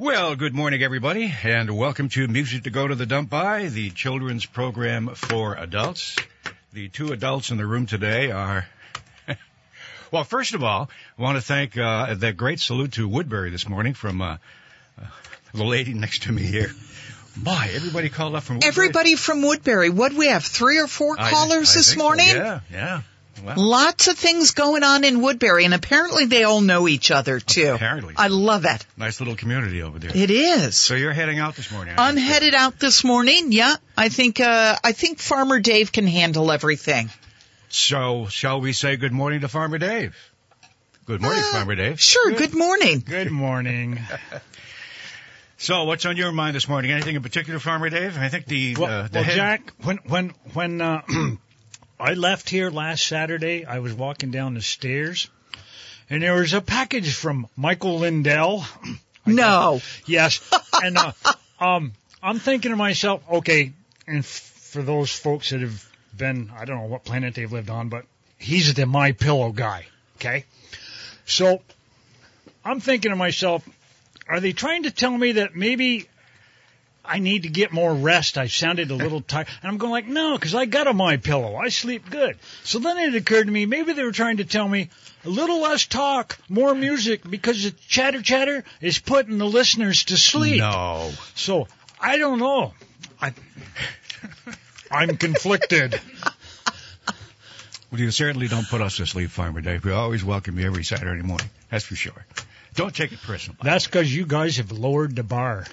Well, good morning, everybody, and welcome to Music to Go to the Dump By, the children's program for adults. The two adults in the room today are. well, first of all, I want to thank uh, that great salute to Woodbury this morning from uh, uh, the lady next to me here. My, everybody called up from Woodbury. Everybody from Woodbury. What do we have? Three or four I- callers I this think so. morning? Yeah, yeah. Well, Lots of things going on in Woodbury, and apparently they all know each other too. Apparently. I love it. nice little community over there. It is. So you're heading out this morning. I'm you? headed out this morning. Yeah, I think uh, I think Farmer Dave can handle everything. So shall we say good morning to Farmer Dave? Good morning, Uh, Farmer Dave. Sure. Good morning. Good morning. So, what's on your mind this morning? Anything in particular, Farmer Dave? I think the Well, uh, the well head- Jack, when when when uh, I left here last Saturday, I was walking down the stairs, and there was a package from Michael Lindell. No. Yes, and uh, um, I'm thinking to myself, okay, and f- for those folks that have been, I don't know what planet they've lived on, but he's the My Pillow guy. Okay, so I'm thinking to myself, are they trying to tell me that maybe I need to get more rest? I sounded a little tired, and I'm going like, no, because I got a My Pillow. I sleep good. So then it occurred to me, maybe they were trying to tell me a little less talk, more music, because the chatter chatter is putting the listeners to sleep. No. So I don't know. I, I'm conflicted. Well, you certainly don't put us to sleep, Farmer Dave. We always welcome you every Saturday morning. That's for sure. Don't take it personal. That's because you guys have lowered the bar.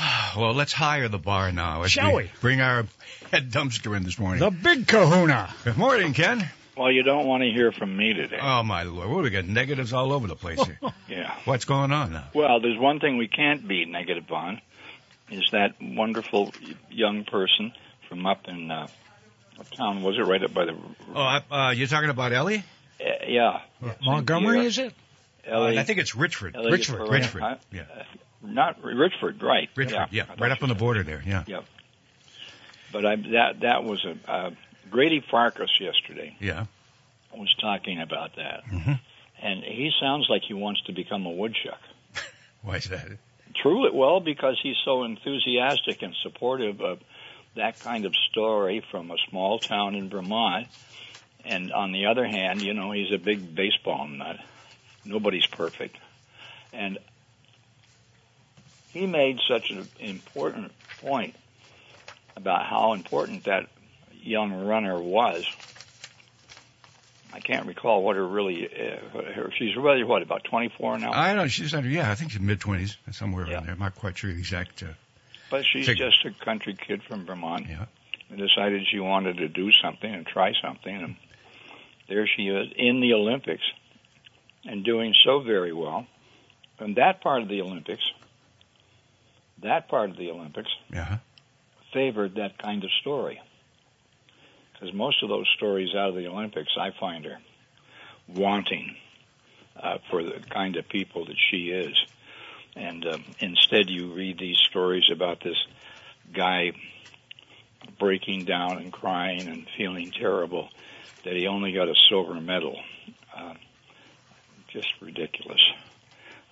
Well, let's hire the bar now. as Shall we? Bring our head dumpster in this morning. The big kahuna. Good morning, Ken. Well, you don't want to hear from me today. Oh, my Lord. What, we got negatives all over the place here. yeah. What's going on now? Well, there's one thing we can't be negative on, is that wonderful young person from up in uh, what town was it? Right up by the Oh, uh, you're talking about Ellie? uh, yeah, Montgomery, is it? Ellie, I think it's Richford. Ellie Richford, Richford, yeah. Not Richford, right? Richford, yeah. Thought Right up on the border there, yeah. Yeah. But I, that that was a uh, Grady Farkas yesterday Yeah. was talking about that, Mhm. and he sounds like he wants to become a woodchuck. Why is that? True it well because he's so enthusiastic and supportive of that kind of story from a small town in Vermont. And on the other hand, you know, he's a big baseball nut. Nobody's perfect. And he made such an important point about how important that young runner was. I can't recall what her really, uh, her, she's really what, about 24 now? I know. She's under, yeah, I think she's mid 20s, somewhere Yeah. around there. I'm not quite sure the exact. Uh, But she's Figure. just a country kid from Vermont. Yeah. And decided she wanted to do something and try something, and there she is in the Olympics, and doing so very well. And that part of the Olympics, that part of the Olympics yeah. favored that kind of story, because most of those stories out of the Olympics, I find are wanting uh, for the kind of people that she is. And um, instead, you read these stories about this guy breaking down and crying and feeling terrible that he only got a silver medal. Uh, just ridiculous.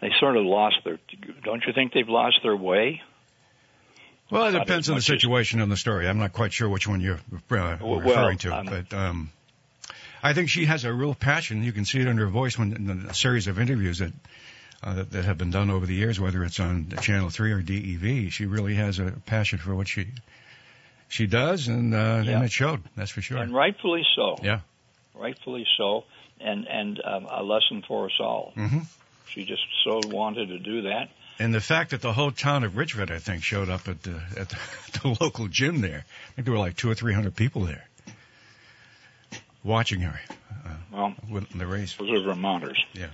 They sort of lost their. Don't you think they've lost their way? Well, it Not depends on the as- situation and the story. I'm not quite sure which one you're uh, Well, referring to, um, but um, I think she has a real passion. You can see it in her voice when in a series of interviews that, uh, that that have been done over the years, whether it's on Channel Three or DEV. She really has a passion for what she she does, and uh, Yeah. and it showed. That's for sure. And rightfully so. Yeah. Rightfully so. And and um, a lesson for us all. hmm She just so wanted to do that. And the fact that the whole town of Richford, I think, showed up at the at the, the local gym there. I think there were like two or three hundred people there watching her uh, Well, with the race. those are Vermonters. Yeah.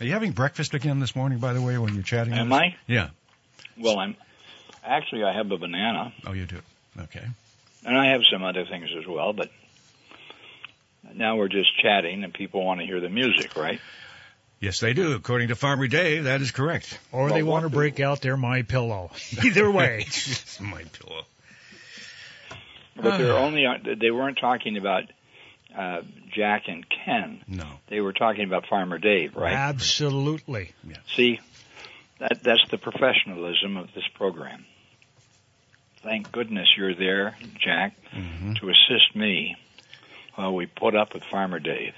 Are you having breakfast again this morning, by the way, when you're chatting? Am? I? Yeah. Well, I'm actually I have a banana, Oh, you do. Okay. and I have some other things as well. But now we're just chatting, and people want to hear the music, right? Yes, they do. According to Farmer Dave, that is correct. Or Well, they want to the- break out their My Pillow. Either way. My pillow. But they're only they weren't talking about uh, Jack and Ken. No. They were talking about Farmer Dave, right? Absolutely. See, that that's the professionalism of this program. Thank goodness you're there, Jack, hmm to assist me while we put up with Farmer Dave.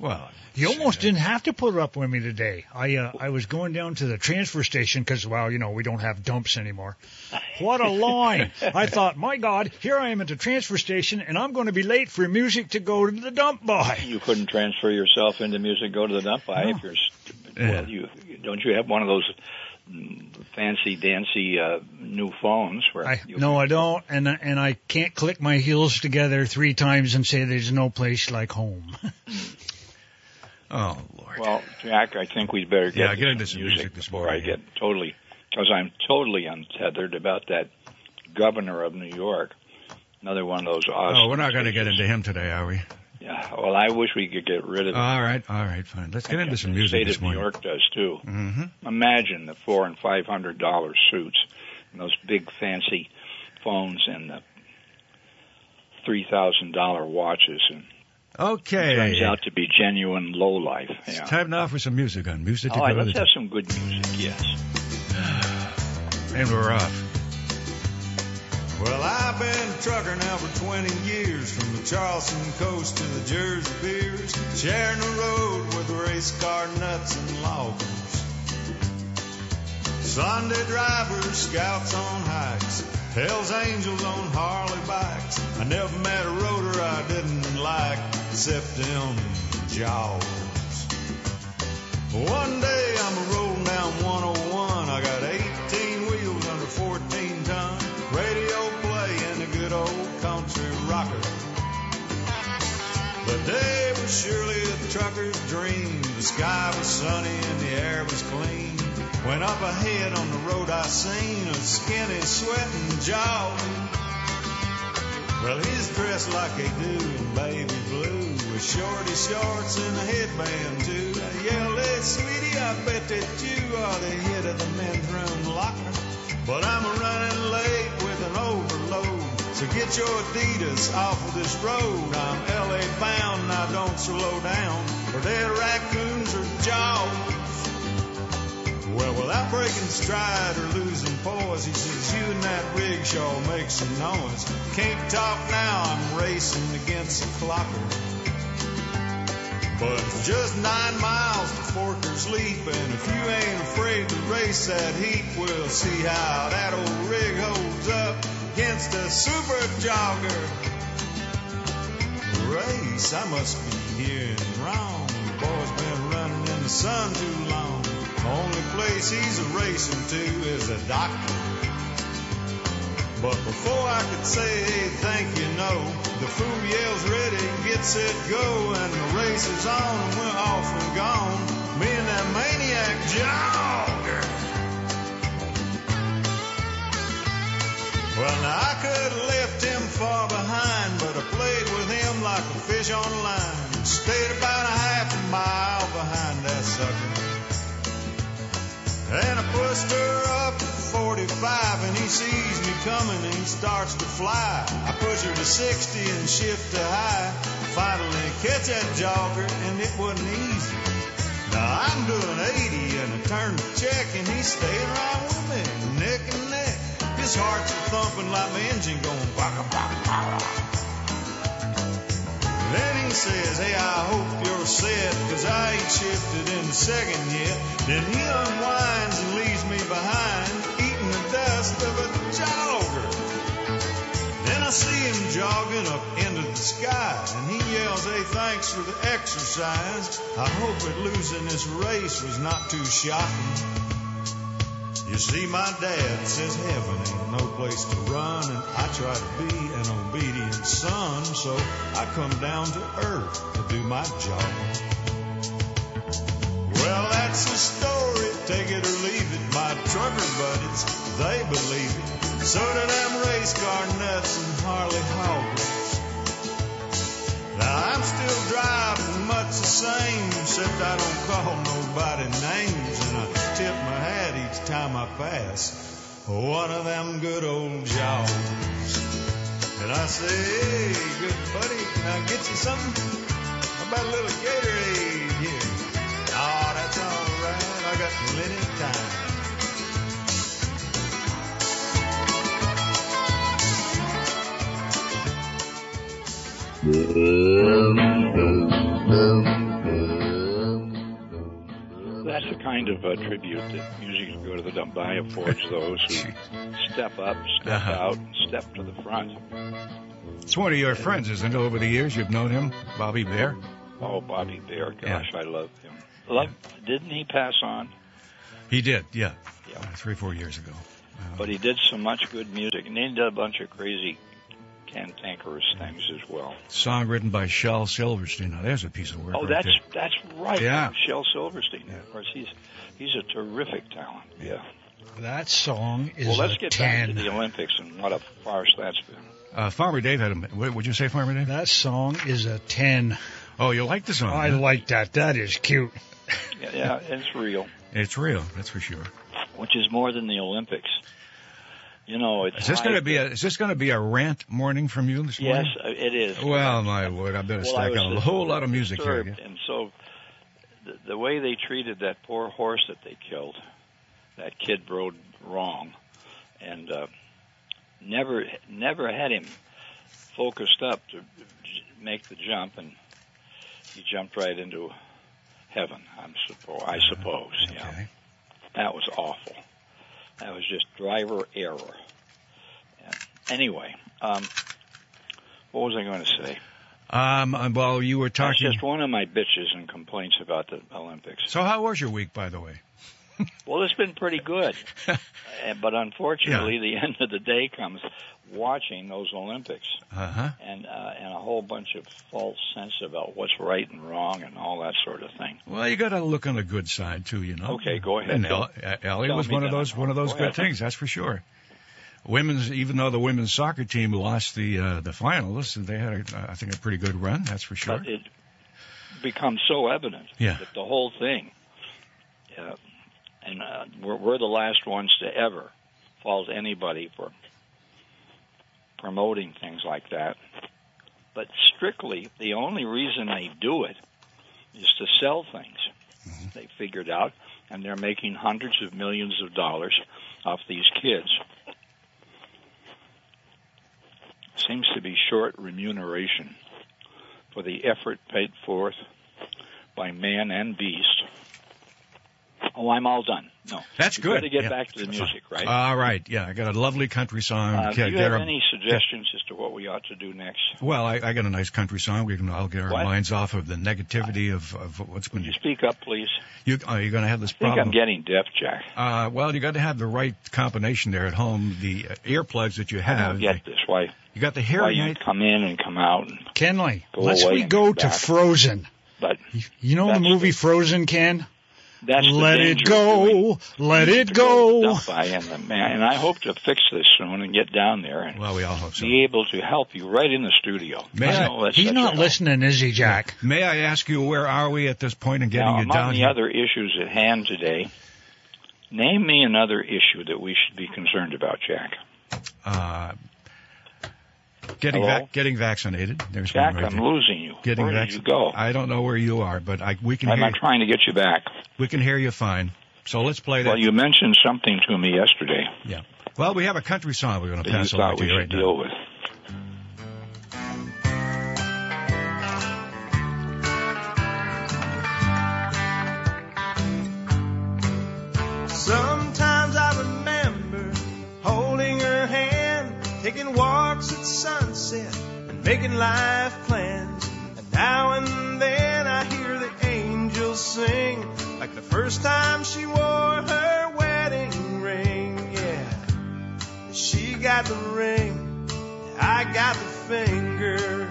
Well, You almost didn't have to put up with me today. I uh, I was going down to the transfer station because, well, you know, we don't have dumps anymore. What a line! I thought, my God, here I am at the transfer station, and I'm going to be late for music to go to the dump by. You couldn't transfer yourself into music, go to the dump by No. if you're. st- Yeah. Well, you don't you have one of those mm, fancy dancy uh, new phones where I you no, I don't, and I- and I can't click my heels together three times and say there's no place like home. oh Lord. Well, Jack, I think we'd better get, Yeah, get into some music this before morning. I get totally, because I'm totally untethered about that governor of New York. Another one of those awesome. oh, we're not going to get into him today, are we? Yeah. Well, I wish we could get rid of him. All right, all right, fine. Let's get into some the music state this of New. York does too. hmm Imagine the four and five hundred dollar suits, and those big fancy phones, and the three thousand dollar watches, and Okay. it turns out to be genuine low life. It's time now for some music on Music to All right, Go let's have some good music. Yes. And we're off. Well, I've been a trucker now for 20 years, from the Charleston coast to the Jersey beers, sharing the road with race car nuts and loggers. Sunday drivers, scouts on hikes, Hell's Angels on Harley bikes. I never met a roader I didn't like, except them jaws. One day I'm a rolling down 101. I got 18 wheels under 14 ton. Radio playing a good old country rocker. The day was surely a trucker's dream. The sky was sunny and the air was clean. When up ahead on the road I seen a skinny sweating jaw. Well, he's dressed like they do in baby blue with shorty shorts and a headband too. I yelled, sweetie, I bet that you are the hit of the men's room locker. But I'm a running late with an overload. So get your Adidas off of this road. I'm LA bound, now don't slow down. For dead raccoons are jaws. Well, without breaking stride or losing poise, he says, You and that rickshaw make some noise. Can't talk now, I'm racing against the clocker. But just nine miles to Forker's Leap, and if you ain't afraid to race that heap, we'll see how that old rig holds up against a super jogger. Race, I must be hearing wrong. The boy's been running in the sun too long. Only place he's a racing to is a doctor. But before I could say, thank you, no, the fool yells ready, get set, go, and the race is on, and we're off and gone. Me and that maniac jogger. Well, now I could have left him far behind, but I played with him like a fish on a line. Stayed about a half a mile behind that sucker. And I pushed her up to 45 and he sees me coming and he starts to fly. I push her to 60 and shift to high. Finally catch that jogger and it wasn't easy. Now I'm doing 80 and I turn to check and he's staying right with me, neck and neck. His heart's thumping like my engine going baka baka baka. Then he says, hey, I hope you're set, cause I ain't shifted in the second yet. Then he unwinds and leaves me behind, eating the dust of a jogger. Then I see him jogging up into the sky, and he yells, hey, thanks for the exercise. I hope that losing this race was not too shocking. You see, my dad says heaven ain't no place to run, and I try to be an obedient son, so I come down to earth to do my job. Well, that's the story, take it or leave it. My trucker buddies, they believe it. So do them race car nuts and Harley hoggers. Now I'm still driving much the same, except I don't call nobody names, and I had each time I passed one of them good old jaws. And I say, hey, good buddy, can I get you something? How about a little Gatorade here? Oh, that's all right. I got plenty of time. That's the kind of uh, tribute that Music to Go to the Dump by affords those who step up, step Uh-huh. out, step to the front. It's one of your friends, isn't it? Over the years, you've known him, Bobby Bare. Oh, Bobby Bare, gosh, I love him. Love, didn't he pass on? He did, yeah, Yeah. Uh, three, four years ago. Uh, But he did so much good music, and he did a bunch of crazy cantankerous things as well. song written by Shel Silverstein. Now, there's a piece of work. Oh, right that's there. that's right. Yeah. Shel Silverstein. Of course, he's he's a terrific talent. Yeah. That song is Well, let's a get 10. back to the Olympics and what a farce that's been. Uh, Farmer Dave had a. What would you say, Farmer Dave? That song is a 10. Oh, you like the song? I huh? like that. That is cute. Yeah, yeah, it's real, It's real, that's for sure. which is more than the Olympics. You know, it's Is this going to be a? Is this going to be a rant morning from you this Yes, morning? uh, it is. Well, my word, I better Well, stack was a whole lot of music here. disturbed, And so, the, the way they treated that poor horse that they killed, that kid rode wrong, and uh, never never had him focused up to make the jump, and he jumped right into heaven. I'm suppo- I suppose. Yeah, Okay. that was awful. That was just driver error. Anyway, um, what was I going to say? Um, uh, well, you were That's talking. just one of my bitches and complaints about the Olympics. So, how was your week, by the way? Well, it's been pretty good, Uh, but unfortunately, the end of the day comes watching those Olympics Uh huh. and uh, and a whole bunch of false sense about what's right and wrong and all that sort of thing. Well, you got to look on the good side too, you know. Okay, go ahead, And. El- Ellie was one of those one of those Go good ahead. things, that's for sure. Women's, even though the women's soccer team lost the uh, the finals, they had, a, I think, a pretty good run. That's for sure. But it becomes so evident Yeah. that the whole thing, uh, and uh, we're, we're the last ones to ever fault anybody for promoting things like that. But strictly, the only reason they do it is to sell things. Mm-hmm. They figured out, and they're making hundreds of millions of dollars off these kids. Seems to be short remuneration for the effort paid forth by man and beast. Oh, I'm all done. No, That's we good. Got to get Yeah. back to the music, right? All right. Yeah, I got a lovely country song. Uh, do you have our- any suggestions as to what we ought to do next? Well, I, I got a nice country song. We can all get our What? minds off of the negativity of, of what's been. Would you speak up, please? You, are you going to have this I think problem? I'm getting deaf, Jack. uh, well, you got to have the right combination there at home. The uh, earplugs that you I have. don't get this. Why? You got the hair. Why you come in and come out? And, Kenley, let's we go to back. Frozen. but You- You know the movie the- Frozen, Ken? That's the Let it danger of doing- go. Let it go. dump by and, the man, and I hope to fix this soon and get down there and Well, we all hope so. be able to help you right in the studio. May I I- know He's not listening, is he, Jack? May I ask you where are we at this point in getting now, you among down the here? other issues at hand today, name me another issue that we should be concerned about, Jack. uh, getting Hello? vac- getting vaccinated. There's Jack, right I'm there. losing you. Getting Where did you go? I don't know where you are, but I, we can I'm hear not trying to get you back. we can hear you fine. So let's play that. Well, you mentioned something to me yesterday Yeah. Well, we have a country song we're going to that you pass along thought to we you should right now. deal with. Sometimes I remember holding her hand, taking walks at sunset, and making life plans. Now and then I hear the angels sing, like the first time she wore her wedding ring. Yeah, she got the ring, I got the finger.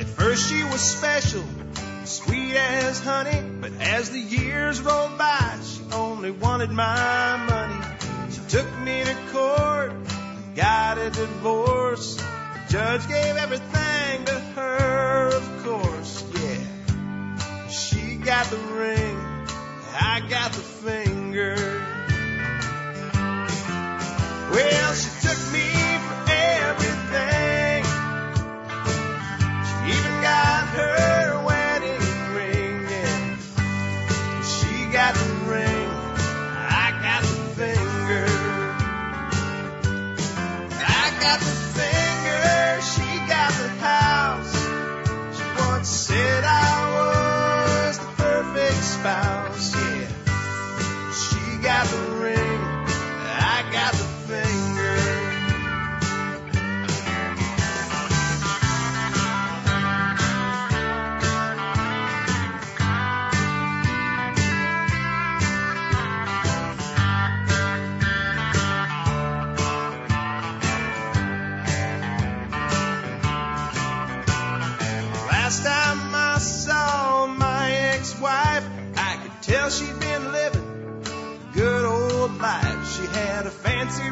At first she was special, sweet as honey. But as the years rolled by, she only wanted my money. She took me to court, got a divorce. Judge gave everything to her, of course, yeah. She got the ring,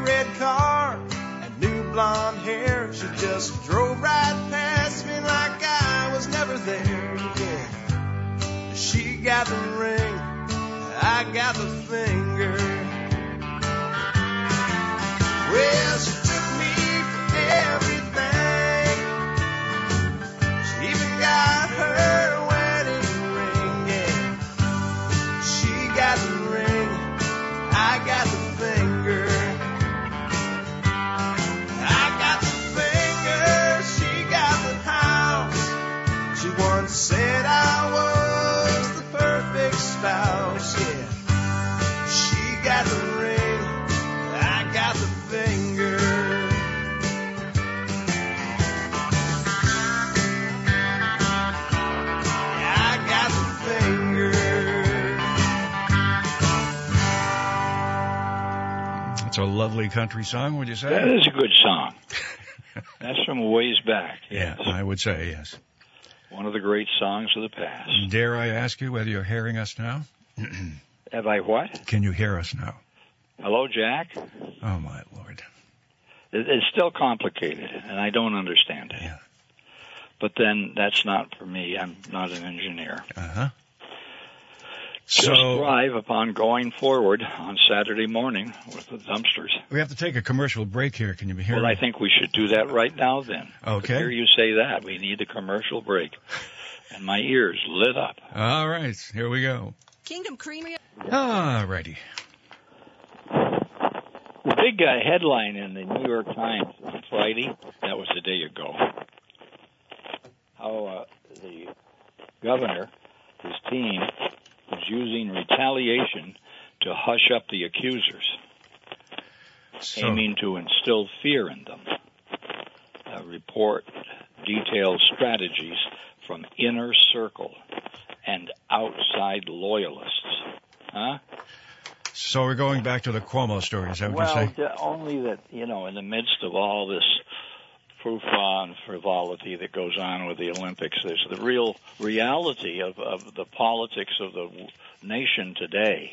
red car and new blonde hair. She just drove right past me like I was never there. Yeah. She got the ring, I got the finger. Well, country song, would you say? That is a good song. That's from ways back. Yeah, Yes. I would say yes. One of the great songs of the past. Dare I ask you whether you're hearing us now? Have I what? Can you hear us now? Hello, Jack? Oh my lord. It- It's still complicated, and I don't understand it. Yeah. But then that's not for me. I'm not an engineer. Uh huh. Just So thrive upon going forward on Saturday morning with the dumpsters. we have to take a commercial break here. Can you hear Well, me? I think we should do that right now then. Okay. Hear you say that. We need a commercial break. And my ears lit up. All right, here we go. Kingdom Creamery. All righty. The big uh, headline in the New York Times on Friday, that was a day ago, how uh, the governor, his team, was using retaliation to hush up the accusers, So, aiming to instill fear in them. A report details strategies from inner circle and outside loyalists. Huh? so we're going back to the Cuomo story. Is that what Well, you're saying? ju- only that you know, in the midst of all this frou-frou and frivolity that goes on with the Olympics, there's the real reality of, of the politics of the nation today.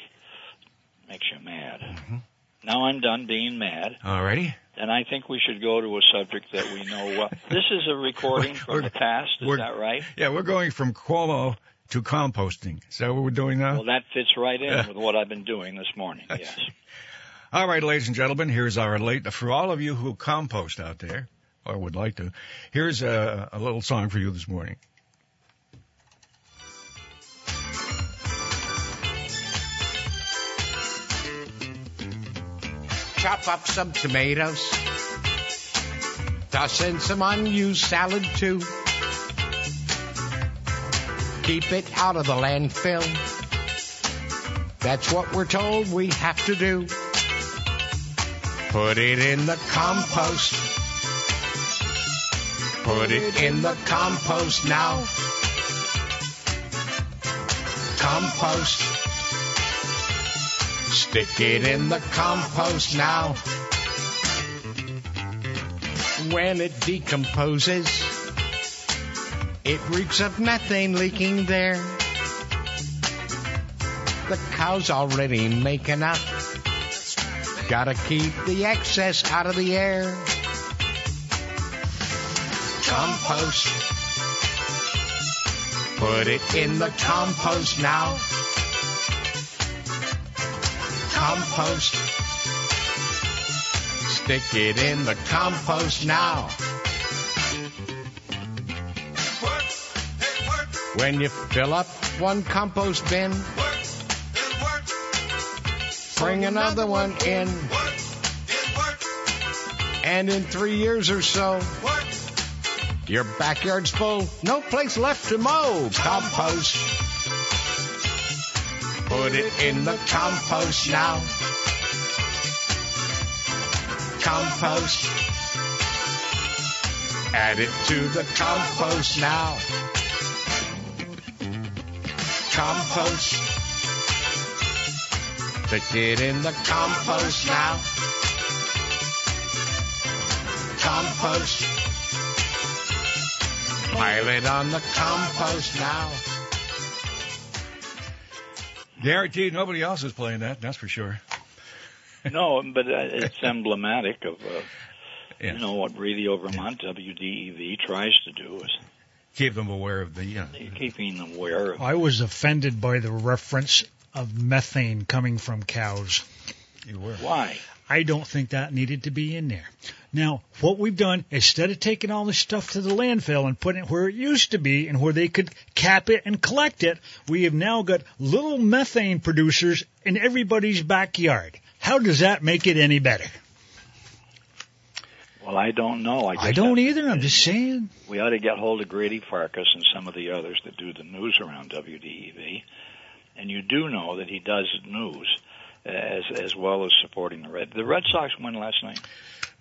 Makes you mad. Mm-hmm. Now I'm done being mad, All righty. and I think we should go to a subject that we know well. This is a recording from We're- the past. Is that right? Yeah, we're going from Cuomo to composting. Is that what we're doing now? Well, that fits right in with what I've been doing this morning. Yes. All right, ladies and gentlemen, here's our late, for all of you who compost out there, or would like to, here's a, a little song for you this morning. chop up some tomatoes, toss in some unused salad too. Keep it out of the landfill. That's what we're told we have to do. Put it in the compost. Put it in the compost now. Compost. Stick it in the compost now. When it decomposes, it reeks of methane leaking there. The cow's already making up. Gotta keep the excess out of the air. Compost. Put it in the compost now compost. Stick it in the compost now. When you fill up one compost bin, bring another one in, and in three years or so. Your backyard's full, no place left to mow. Compost. Put it in the compost now. Compost. Add it to the compost now. Compost. Stick it in the compost now. Compost. Pile it on the compost now. Guaranteed nobody else is playing that, that's for sure. no, but uh, it's emblematic of uh, Yes. you know what Radio Vermont WDEV tries to do is Keep them aware of the. Uh, keeping them aware of I was offended by the reference of methane coming from cows. you were. why. I don't think that needed to be in there. Now, what we've done, instead of taking all this stuff to the landfill and putting it where it used to be and where they could cap it and collect it, we have now got little methane producers in everybody's backyard. How does that make it any better? Well, I don't know. I, I don't either. I'm just saying. We ought to get hold of Grady Farkas and some of the others that do the news around WDEV. And you do know that he does news as as well as supporting the Red. The Red Sox won last night.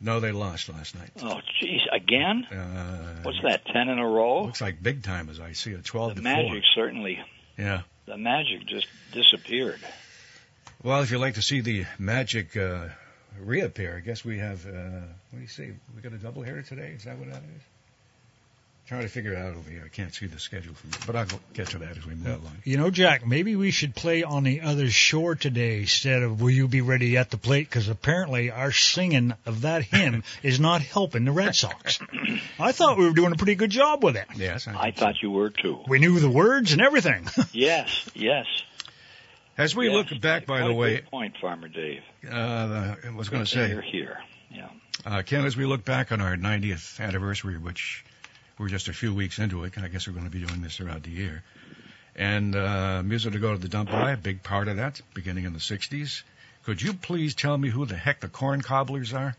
No, they lost last night. Oh, jeez, again? Uh, What's that? Ten in a row? Looks like big time as I see it. Twelve The Magic certainly. Yeah. The Magic just disappeared. Well, if you'd like to see the Magic uh, reappear, I guess we have. Uh, what do you say? We got a double header today. Is that what that is? Trying to figure it out over here. I can't see the schedule from but I'll get to that as we move along. You know, Jack, maybe we should play on the other shore today instead of Will You Be Ready at the Plate? Because apparently our singing of that hymn is not helping the Red Sox. I thought we were doing a pretty good job with it. Yes. I thought you were too. We knew the words and everything. Yes, yes. As we yes. look back, by Quite the a way, good point, Farmer Dave. uh, I was going to You're say, here. Yeah. uh, Ken, as we look back on our 90th anniversary, which we're just a few weeks into it, and I guess we're going to be doing this throughout the year. And uh, music to go to the dump by, a big part of that, beginning in the 60s. Could you please tell me who the heck the corn cobblers are?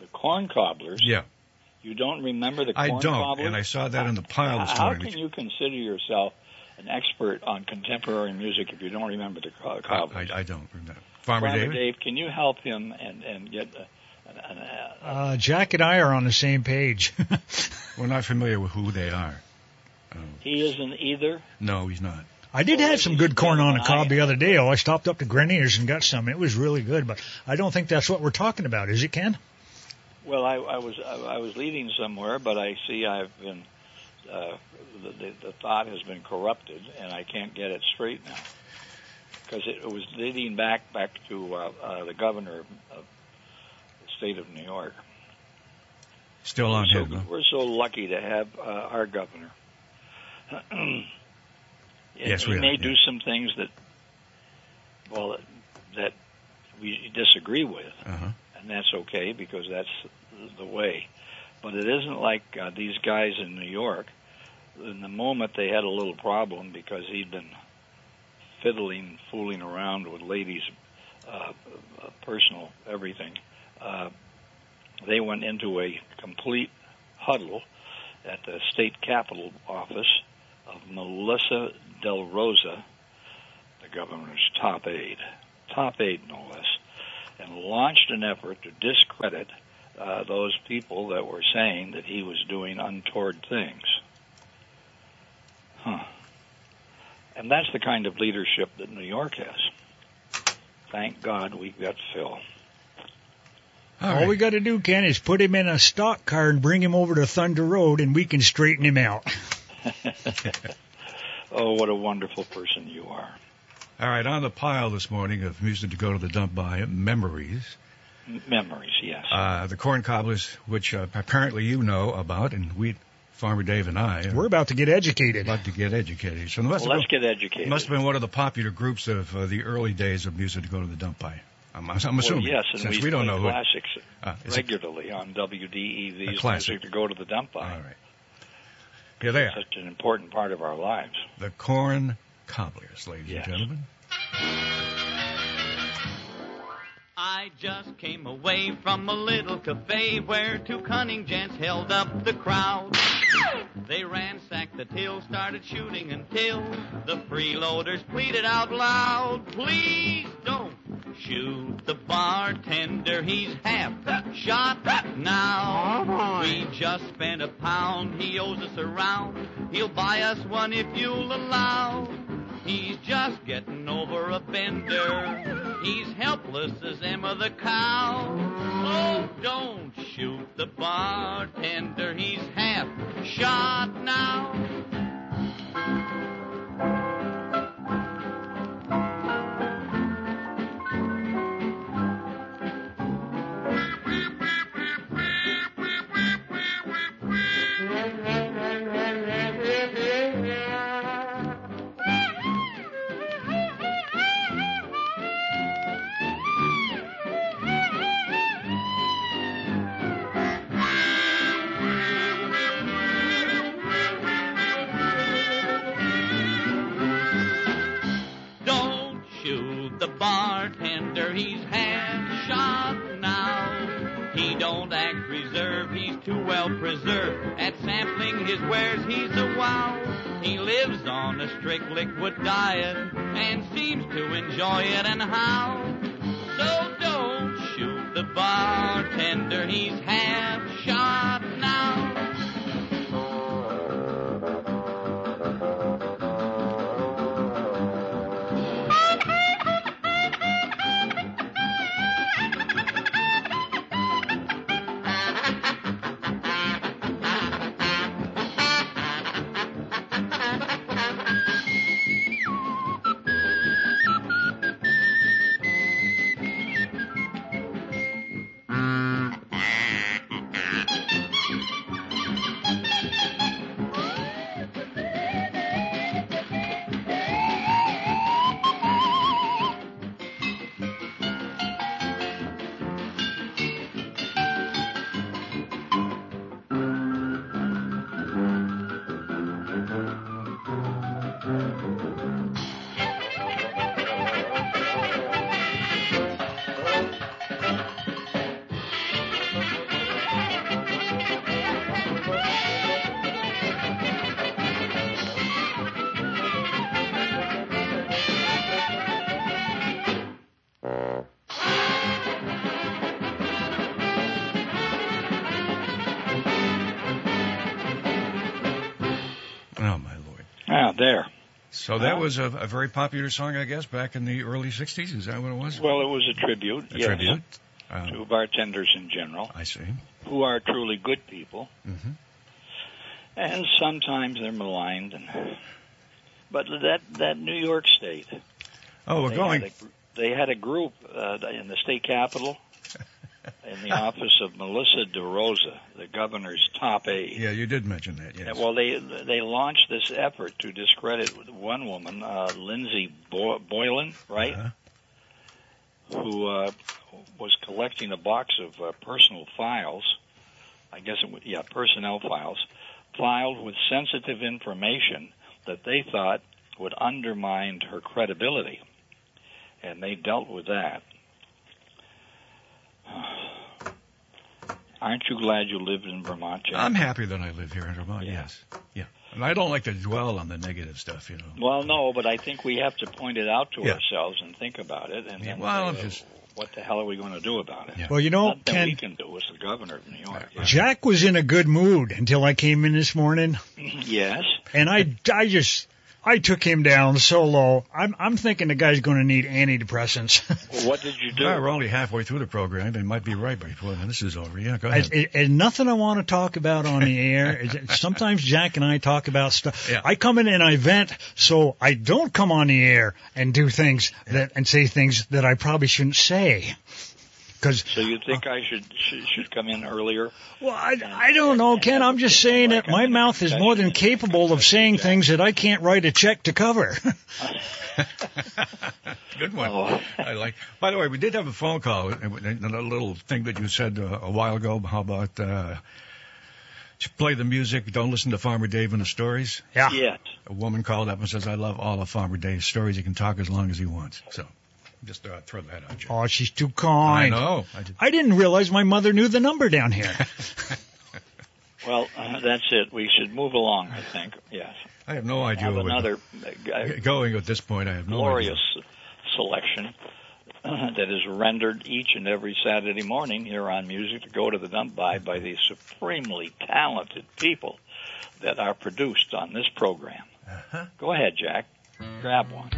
The corn cobblers. Yeah. You don't remember the Corn Cobblers? I don't, cobblers? and I saw that in the pile this morning. How can you consider yourself an expert on contemporary music if you don't remember the co- cobblers? I, I don't remember. Farmer, Farmer David? Dave, can you help him and and get a, an, an, a, Uh, Jack and I are on the same page. We're not familiar with who they are. he isn't either? No, he's not. I did have some good corn on the I- cob the other day. Oh, I stopped up to Greniers and got some. It was really good, but I don't think that's what we're talking about, is it, Ken? Well, I, I was I, I was leading somewhere, but I see I've been uh, the, the, the thought has been corrupted, and I can't get it straight now because it was leading back back to uh, uh, the governor of the state of New York. Still on so, him. We're so lucky to have uh, our governor. Yes, we are, may yeah. do some things that, well, that we disagree with, Uh-huh. and that's okay because that's the way. But it isn't like uh, these guys in New York. In the moment they had a little problem because he'd been fiddling, fooling around with ladies' uh, uh, personal everything. Uh, they went into a complete huddle at the state capitol office of Melissa DeRosa, the governor's top aide, top aide no less, and launched an effort to discredit uh, those people that were saying that he was doing untoward things. Huh. And that's the kind of leadership that New York has. Thank God we've got Phil. All All right. we got to do, Ken, is put him in a stock car and bring him over to Thunder Road, and we can straighten him out. oh, what a wonderful person you are. All right, on the pile this morning of music to go to the dump by, memories. M- memories, yes. Uh, the corn cobblers, which uh, apparently you know about, and we, Farmer Dave and I, We're about to get educated. about to get educated. So must, well, have let's been, get educated. must have been one of the popular groups of uh, the early days of music to go to the dump by. I'm, I'm Well, assuming, yes, and since we, we don't know who. classics Uh, is it- regularly on WDEV's music to go to the dump by. all right. Here they are, Such an important part of our lives. the corn cobblers, ladies Yes. and gentlemen. I just came away from a little cafe where two cunning gents held up the crowd. They ransacked the till, started shooting until the freeloaders pleaded out loud, please don't shoot the bartender, he's half shot now. Oh, we just spent a pound, he owes us a round, he'll buy us one if you'll allow. He's just getting over a bender. He's helpless as Emma the cow. Oh, don't shoot the bartender. He's half shot now. Well preserved. At sampling his wares, he's a wow. He lives on a strict liquid diet and seems to enjoy it and how. So don't shoot the bartender, he's half So that was a, a very popular song, I guess, back in the early '60s. Is that what it was? Well, it was a tribute. a yes, tribute. Uh, to bartenders in general, I see. who are truly good people, hmm and sometimes they're maligned. And but that that New York State, Oh, we're they going. Had a, they had a group uh, in the state capitol, in the office of Melissa DeRosa, the governor's top aide. Yeah, you did mention that. Yes. Well, they they launched this effort to discredit one woman, uh, Lindsay Bo- Boylan, right, Uh-huh. who uh, was collecting a box of uh, personal files. I guess it was, yeah, personnel files, filed with sensitive information that they thought would undermine her credibility, and they dealt with that. Aren't you glad you lived in Vermont, Jack? I'm happy that I live here in Vermont. Yeah. Yes. Yeah. And I don't like to dwell on the negative stuff, you know. Well, no, but I think we have to point it out to Yeah. ourselves and think about it, and then Well, say, uh, just- what the hell are we going to do about it? Yeah. Well, you know, Nothing we can do as the governor of New York. Jack was in a good mood until I came in this morning, Yes. and I, I just, I took him down so low. I'm, I'm thinking the guy's going to need antidepressants. Well, what did you do? Well, we're only halfway through the program. They might be right before this is over. Yeah, go I, ahead. it, and nothing I want to talk about on the air. Sometimes Jack and I talk about stuff. Yeah. I come in and I vent, so I don't come on the air and do things that and say things that I probably shouldn't say. Because so you think I should, should should come in earlier? well, I, I don't know, Ken. I'm just saying that my mouth is more than capable of saying things that I can't write a check to cover. Good one. Oh. I like. By the way, we did have a phone call. A a little thing that you said uh, a while ago. How about uh, just play the music? Don't listen to Farmer Dave and the stories. yeah. Yes. A woman called up and says, "I love all of Farmer Dave's stories. He can talk as long as he wants." So, just uh, throw that out. Jack. Oh, she's too I kind. know. I did. I didn't realize my mother knew the number down here. Well, uh, that's it. We should move along. I think. Yes. I have no idea. I Have what- another uh, going at this point. I have no glorious idea. selection that is rendered each and every Saturday morning here on Music to Go to the Dump By by these supremely talented people that are produced on this program. Uh-huh. Go ahead, Jack. Grab one.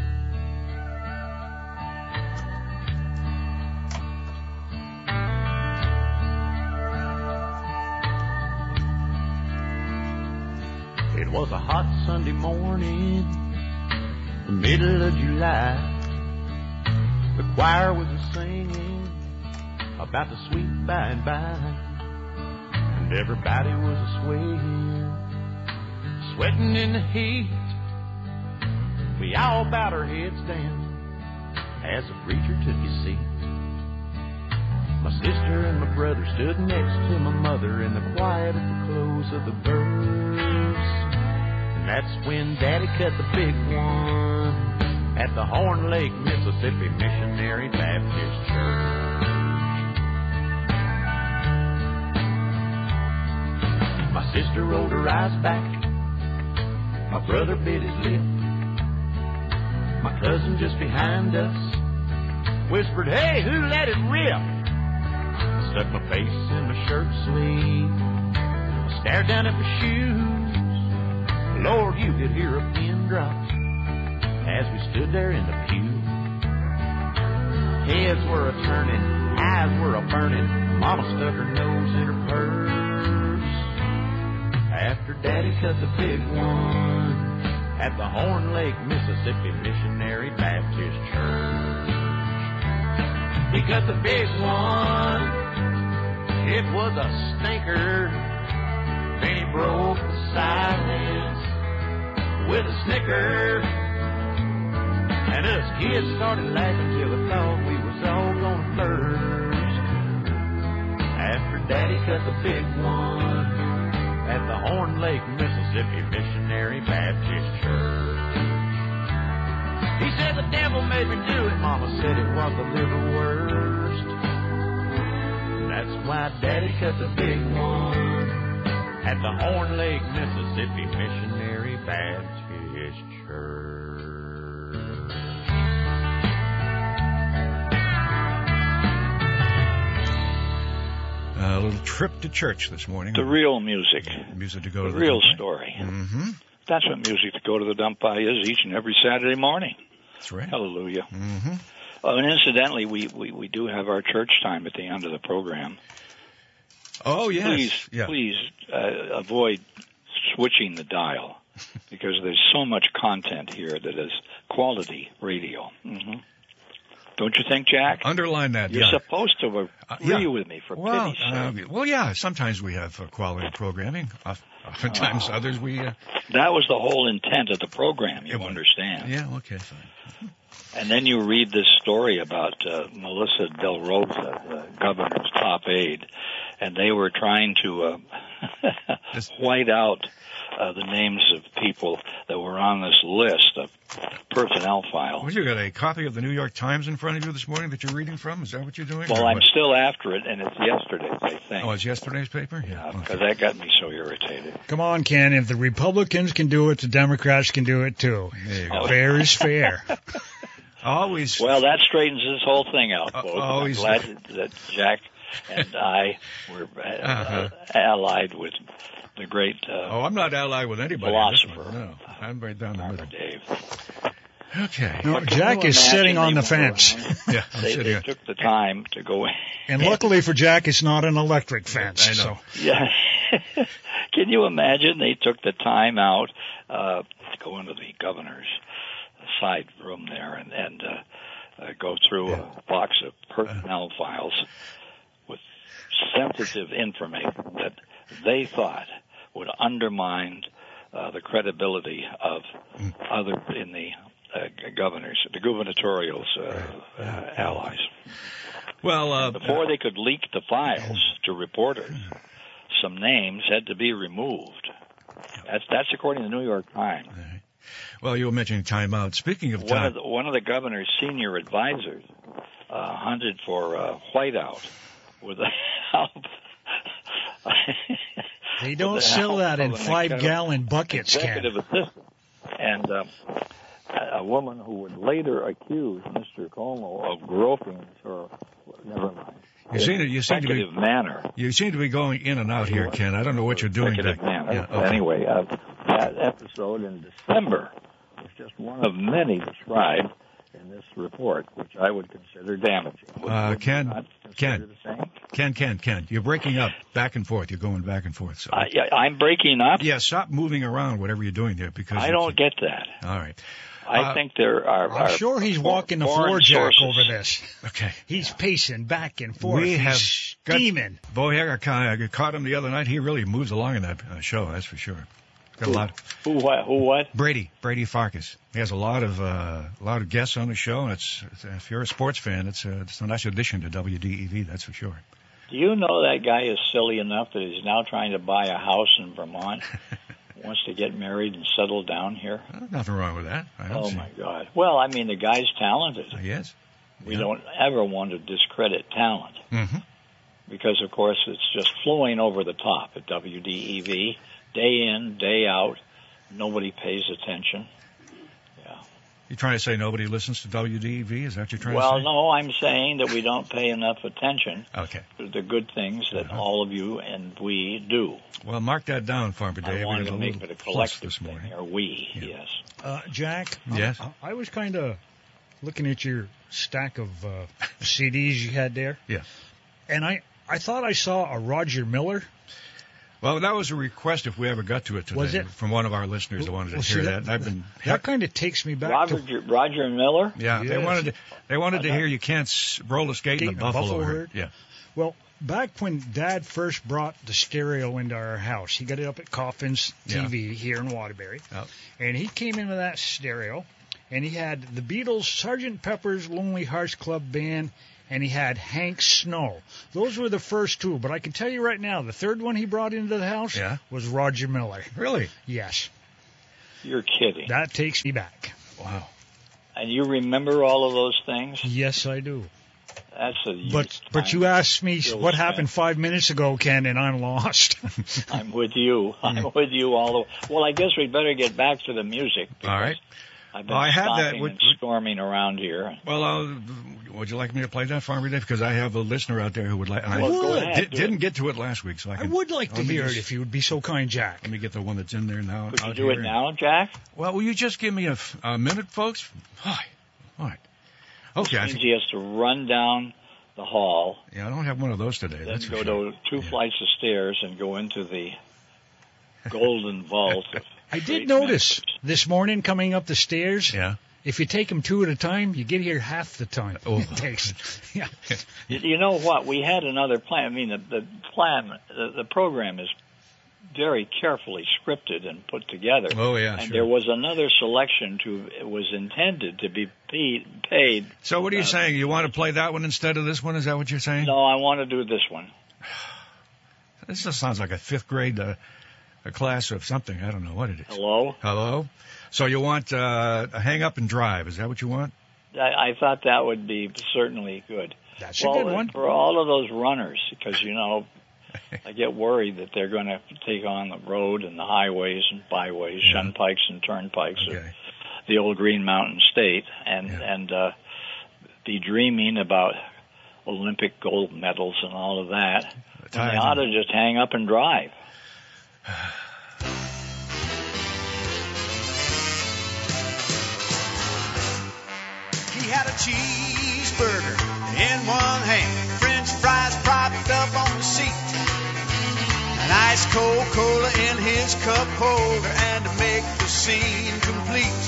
It was a hot Sunday morning, the middle of July. The choir was a singing about the sweet by and by, and everybody was a swaying, sweating in the heat. We all bowed our heads down as the preacher took his seat. My sister and my brother stood next to my mother in the quiet at the close of the verse. That's when Daddy cut the big one at the Horn Lake, Mississippi Missionary Baptist Church. My sister rolled her eyes back. My brother bit his lip. My cousin just behind us whispered, Hey, who let it rip? I stuck my face in my shirt sleeve. I stared down at my shoes. Lord, you could hear a pin drop as we stood there in the pew. Heads were a turning, eyes were a burning. Mama stuck her nose in her purse. After Daddy cut the big one at the Horn Lake, Mississippi Missionary Baptist Church. He cut the big one. It was a stinker. Then he broke the silence with a snicker. And us kids started laughing till we thought we was all gonna burst. After Daddy cut the big one at the Horn Lake, Mississippi Missionary Baptist Church. He said the devil made me do it. Mama said it was the liver worst. That's why Daddy cut the big one at the Horn Lake, Mississippi Missionary Baptist Church. A little trip to church this morning. The real music, music to go the to the real dump story. Mm-hmm. That's what music to go to the dump by is each and every Saturday morning. That's right. Hallelujah. Mm-hmm. Oh, and incidentally, we, we, we do have our church time at the end of the program. Oh yes. Please, yeah. please uh, avoid switching the dial because there's so much content here that is quality radio. hmm Don't you think, Jack? Underline that. You're yeah. supposed to agree Uh, yeah. with me, for well, pity's sake. uh, well, yeah. Sometimes we have uh, quality programming. Oft- Oftentimes, Oh. others we. Uh, that was the whole intent of the program, you Yeah, understand. yeah. Okay. Fine. And then you read this story about uh, Melissa DeRosa, the governor's top aide, and they were trying to uh, white out uh, the names of people that were on this list of personnel file. Well, you got a copy of the New York Times in front of you this morning that you're reading from. Is that what you're doing? Well, I'm what? still after it, and it's yesterday's, I think. Oh, it's yesterday's paper. Yeah. because okay. that got me so irritated. Come on, Ken. If the Republicans can do it, the Democrats can do it too. There you go. Fair is fair. Always. Well, that straightens this whole thing out, Uh, folks. I'm always- glad that Jack and I were uh, Uh-huh. allied with the great uh, oh, I'm not allied with anybody. philosopher. No, I'm right down the Farmer middle. Dave. Okay. No, Jack is sitting on the fence. Yeah, I'm They, sitting they took the time to go. in. And luckily for Jack, it's not an electric fence. I know. So Yeah. Can you imagine they took the time out uh, to go into the governor's side room there and, and uh, uh, go through Yeah. a box of personnel files with sensitive information that they thought would undermine uh, the credibility of other in the uh, governors, the gubernatorial's uh, uh, allies. Well, uh, Before they could leak the files to reporters, some names had to be removed. That's that's according to the New York Times. well, you were mentioning timeout. Speaking of time, One of the, one of the governor's senior advisors uh, hunted for uh, whiteout with the help. they don't the sell that in five gallon buckets, Ken. executive assistant, and um, a a woman who would later accuse Mr. Cuomo of groping her. Never mind. You seem to- you seem to be- Executive manner. you seem to be going in and out here, Ken. I don't know what you're doing. Executive Back. manner. Yeah, okay. Anyway, uh, that episode in December was just one of many described in this report, which I would consider damaging. Uh, Ken, Ken. the same? Ken, Ken, Ken, you're breaking up back and forth. You're going back and forth. So, I, yeah, I'm breaking up. yeah, stop moving around, whatever you're doing there, because I don't can't- get that. All right. I Uh, think there are. I'm are sure he's for- walking the floor, Jack, sources. over this. Okay. He's pacing back and forth. We He's have got- Boy, I got, I caught him the other night. He really moves along in that uh, show. That's for sure. Got a lot. Who what? Who what? Brady, Brady Farkas. He has a lot of uh, a lot of guests on the show, and it's, it's if you're a sports fan, it's a, it's a nice addition to WDEV. That's for sure. Do you know that guy is silly enough that he's now trying to buy a house in Vermont? wants to get married and settle down here. Uh, nothing wrong with that. I Oh see. my God! Well, I mean, the guy's talented. Yes. We Yeah. don't ever want to discredit talent hmm because, of course, it's just flowing over the top at WDEV, day in, day out. Nobody pays attention. Yeah. You're trying to say nobody listens to WDEV? Is that what you're trying Well, to say? no, I'm saying that we don't pay enough attention Okay. to the good things that Uh-huh. all of you and we do. Well, mark that down, Farmer I Dave. wanted to a make it a plus collective this thing, morning. or we, Yeah. yes. Uh, Jack. I- Yes? I, I was kind of looking at your stack of uh, CDs you had there. Yeah. And I, I thought I saw a Roger Miller. Well, that was a request if we ever got to it today Was it? from one of our listeners that wanted to Well, see, hear that- that. I've been That kind of takes me back Roger, to Roger Miller? yeah, they wanted to they wanted to hear you can't s- roller skate in the Skate in the buffalo, buffalo herd. herd? Yeah. Well, back when Dad first brought the stereo into our house, he got it up at Coffin's Yeah. TV here in Waterbury, Yep. and he came in with that stereo, and he had the Beatles, Sergeant Pepper's Lonely Hearts Club Band, and he had Hank Snow. Those were the first two, but I can tell you right now, the third one he brought into the house Yeah. was Roger Miller. Really? Yes, You're kidding. that takes me back. Wow. And you remember all of those things? Yes, I do. That's a But use but you asked me what spent. happened five minutes ago, Ken, and I'm lost. I'm with you. I'm with you all the way. Well, I guess we better get back to the music. All right. Because I've been I had that. stopping Would- and storming around here. Well, uh, would you like me to play that, Farmer Dave? Because I have a listener out there who would like. And I Well, go would. ahead, didn't get to it last week, so I can, I would like to let me hear just- it if you would be so kind, Jack. Let me get the one that's in there now. Could you do it now, Jack? Well, will you just give me a minute, folks? Hi. All right. Okay. I Means think, he has to run down the hall, yeah, I don't have one of those today. then That's for go sure. to two Yeah. flights of stairs and go into the golden vault. Of I did notice messages. this morning coming up the stairs. Yeah. If you take them two at a time, you get here half the time. Oh. It takes. Yeah. You, you know what? We had another plan. I mean, the, the plan, the, the program is very carefully scripted and put together. Oh yeah. and sure. there was another selection to it was intended to be paid. paid. So what are you uh, saying? You want to play that one instead of this one? Is that what you're saying? No, I want to do this one. This just sounds like a fifth grade uh, a class of something. I don't know what it is. Hello. Hello. So you want uh, a hang up and drive? Is that what you want? I, I thought that would be certainly good. That's well, a good one. for all of those runners, because you know, I get worried that they're going to have to take on the road and the highways and byways, Yeah. shunpikes and turnpikes of Okay. the old Green Mountain State, and Yeah. and uh, be dreaming about Olympic gold medals and all of that. They ought to just hang up and drive. He had a cheeseburger in one hand, French fries propped up on the seat, an ice cold cola in his cup holder, and to make the scene complete,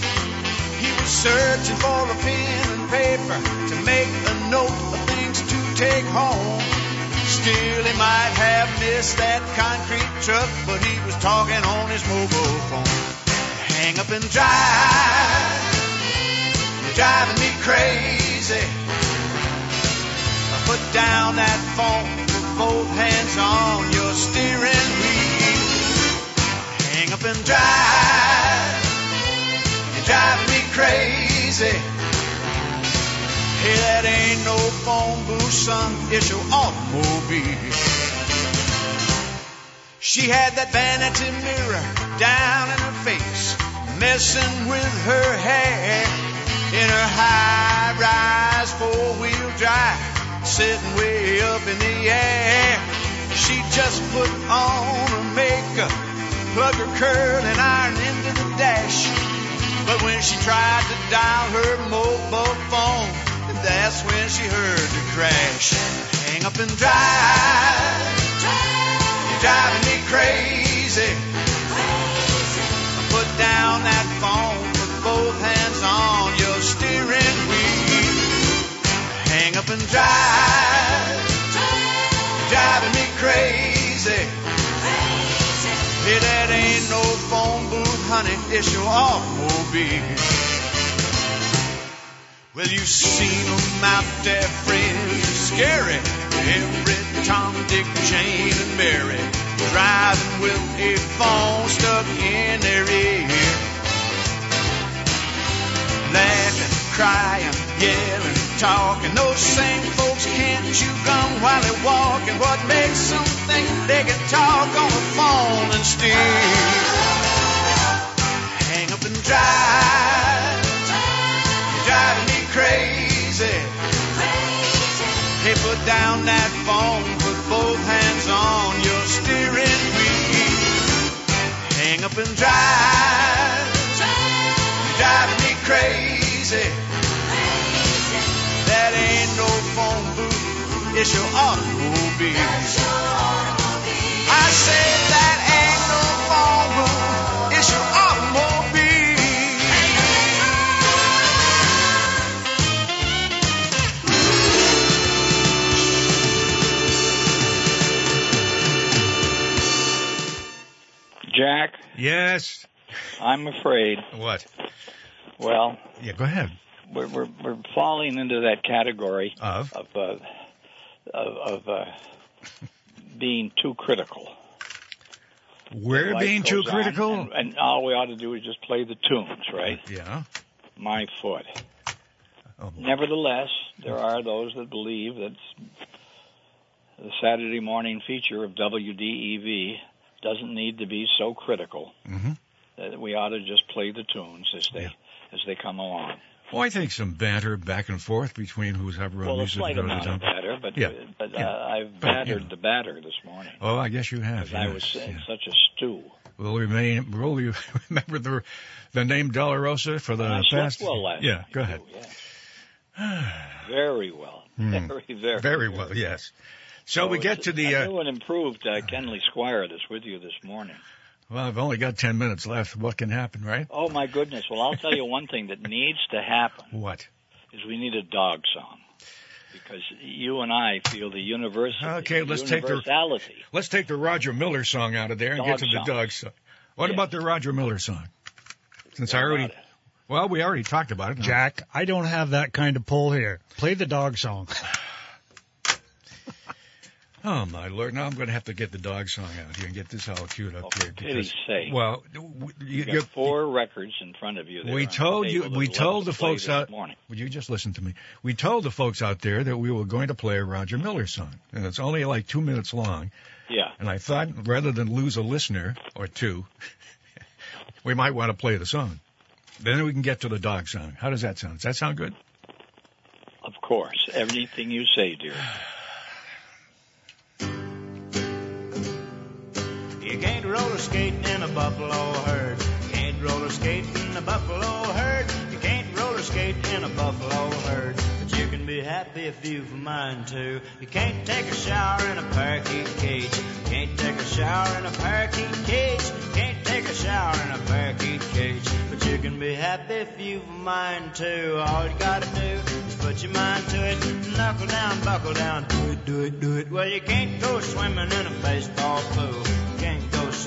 he was searching for a pen and paper to make a note of things to take home. Still, he might have missed that concrete truck, but he was talking on his mobile phone. Hang up and drive. You're driving me crazy. Put down that phone, put both hands on your steering wheel. Hang up and drive. You're driving me crazy. Hey, that ain't no phone booth, son. It's your automobile. She had that vanity mirror down in her face, messing with her hair. In her high rise four wheel drive, sitting way up in the air. She just put on her makeup, plug her curling iron into the dash. But when she tried to dial her mobile phone, that's when she heard the crash. Hang up and drive. You're driving me crazy. Put down that phone, put both hands on your steering wheel. Hang up and drive. You're driving me crazy. Hey, that ain't no phone booth, honey. It's your automobile. Well, you seen 'em out there, friends, scary. Every Tom, Dick, Jane, and Mary driving with a phone stuck in their ear. Laughing, crying, yelling, talking. Those same folks can't chew gum while they're walking. What makes them think they can talk on the phone and steal? Hang up and drive. You're driving me crazy. Hey, put down that phone, put both hands on your steering wheel. Hang up and drive. You're driving me crazy. That ain't no phone booth, it's your automobile. Yes. I'm afraid. What? Well, Yeah, go ahead. we're we're, we're falling into that category Of? of uh, of, of uh, being too critical. We're Life being too critical. and, and all we ought to do is just play the tunes, right? Yeah. My foot. Oh, Nevertheless, there are those that believe that the Saturday morning feature of WDEV doesn't need to be so critical Mhm. that we ought to just play the tunes as they Yeah. as they come along. Well, I think some banter back and forth between who's ever on Well, a music slight goes amount of on. batter, but Yeah, but yeah. Uh, I've battered know. the batter this morning. Oh, I guess you have. I was in yeah. such a stew. Will remain. Will you remember the the name Dolorosa for the I past? well last yeah, go ahead. too, yeah. Very well. Hmm. Very, very, Very well, yes. So we get to the. I Uh, knew an improved uh, Kenley Squire that's with you this morning. well, I've only got ten minutes left. What can happen, right? Oh my goodness! Well, I'll tell you one thing that needs to happen What? is we need a dog song because you and I feel the universal. Okay, let's take the- Let's take the Roger Miller song out of there and get Dog to the dog song. What Yeah. about the Roger Miller song? Since I already. Well, we already talked about it. Jack, I don't have that kind of pull here. Play the dog song. Oh my lord! Now I'm going to have to get the dog song out here and get this all queued up Oh, here. pity's sake. well, you, You got four records in front of you. there we told you. We told the have to play folks out. Morning. Would you just listen to me? We told the folks out there that we were going to play a Roger Miller song, and it's only like two minutes long. Yeah. And I thought rather than lose a listener or two, we might want to play the song. Then we can get to the dog song. How does that sound? Does that sound good? Of course, everything you say, dear. Roller skate in a buffalo herd. You can't roller skate in a buffalo herd. You can't roller skate in a buffalo herd. But you can be happy if you've a mind to. You can't take a shower in a parakeet cage. You can't take a shower in a parakeet cage. You can't take a shower in a parakeet cage. But you can be happy if you've a mind to. All you gotta do is put your mind to it. Knuckle down, buckle down, do it, do it, do it. Well, you can't go swimming in a baseball pool.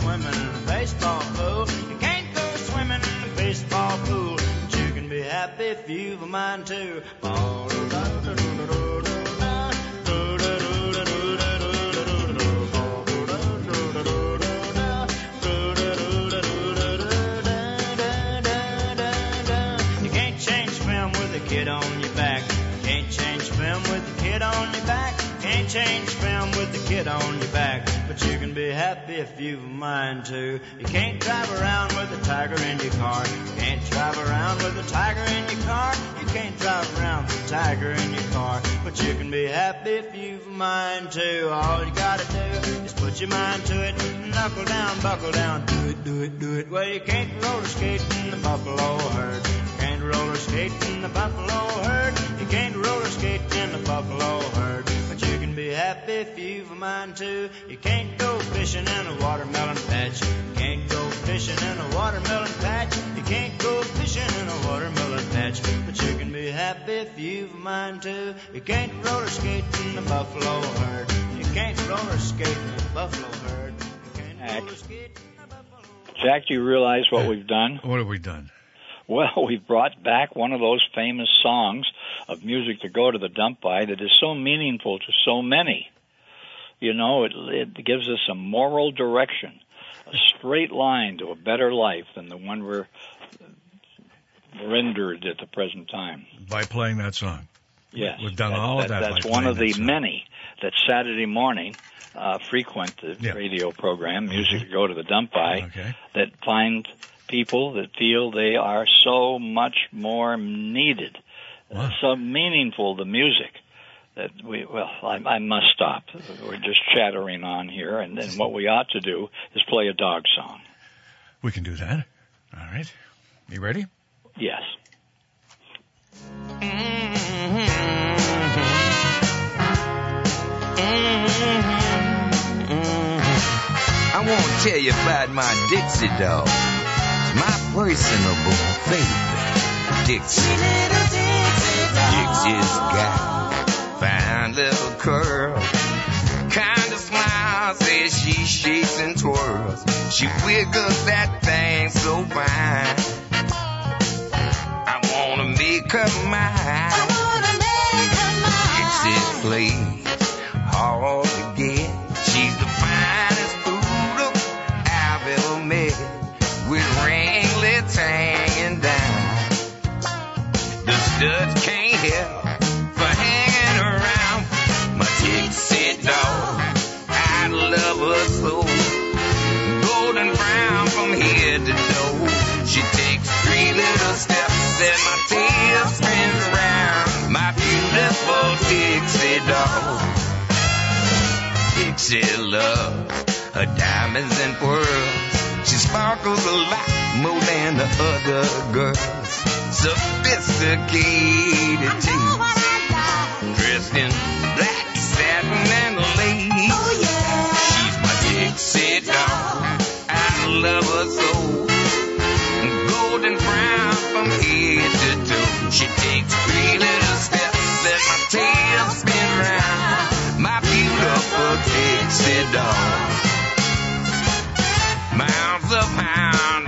Swimming in a baseball pool. You can't go swimming in a baseball pool. But you can be happy if you've a mind to. Change film with a kid on your back. But you can be happy if you've a mind to. You can't drive around with a tiger in your car. You can't drive around with a tiger in your car. You can't drive around with a tiger in your car. But you can be happy if you've a mind to. All you gotta do is put your mind to it. Knuckle down, buckle down, do it, do it, do it. Well, you can't roller skate in the buffalo herd. You can't roller skate in the buffalo herd. You can't roller skate in the buffalo herd. But you can be happy if you've a mind to. You can't go fishing in a watermelon patch. You can't go fishing in a watermelon patch. You can't go fishing in a watermelon patch. But you can be happy if you've a mind to. You can't roller skate in the buffalo herd. You can't roller skate in the buffalo herd. You can't Heck. roller skate in the buffalo herd. Jack, do you realize what we've done? What have we done? Well, we've brought back one of those famous songs of music to go to the dump by that is so meaningful to so many. You know, it, it gives us a moral direction, a straight line to a better life than the one we're rendered at the present time. By playing that song. Yes, We've done that- all of that That's one of the that many that Saturday morning uh, frequent the Yeah. radio program, Music to Go to the Dump By, Okay. that find people that feel they are so much more needed, Wow. so meaningful, the music. That we well, I, I must stop. We're just chattering on here, and then what we ought to do is play a dog song. We can do that. All right. You ready? Yes. I want to tell you about my Dixie dog. It's my personable favorite. Dixie. Dixie's got fine little curl. Kind of smiles as she shakes and twirls. She wiggles that thing so fine. I wanna make her mine. Dixie plays hard to get. She's the finest poodle I've ever met. With hanging down. Studs can't help for hanging around. My Dixie dog, I love her so. Golden brown from head to toe. She takes three little steps and my tail spins around. My beautiful Dixie dog. Dixie love. her diamonds and pearls. She sparkles a lot more than the other girls. Sophisticated taste. Dressed in black satin and lace. Oh, yeah. She's my Dixie dog. I love her so. Golden brown from head to toe. She takes three little steps and my tail spins round. My beautiful Dixie dog. Miles a pound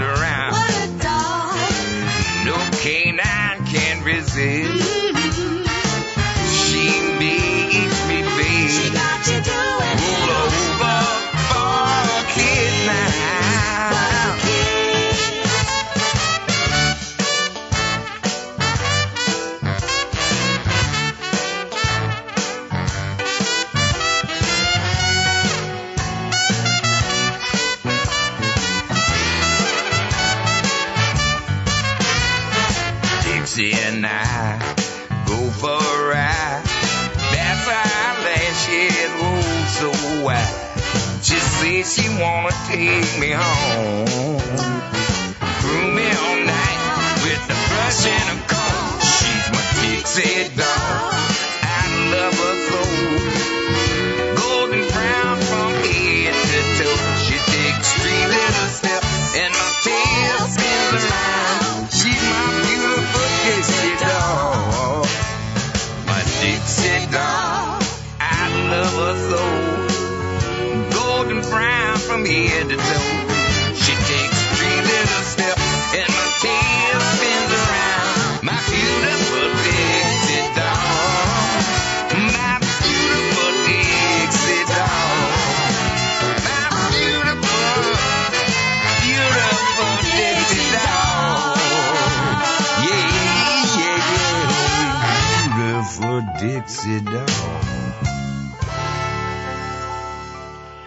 She wanna take me home. Groom me all night with the brush and a comb. She's my Dixie dog. To toe.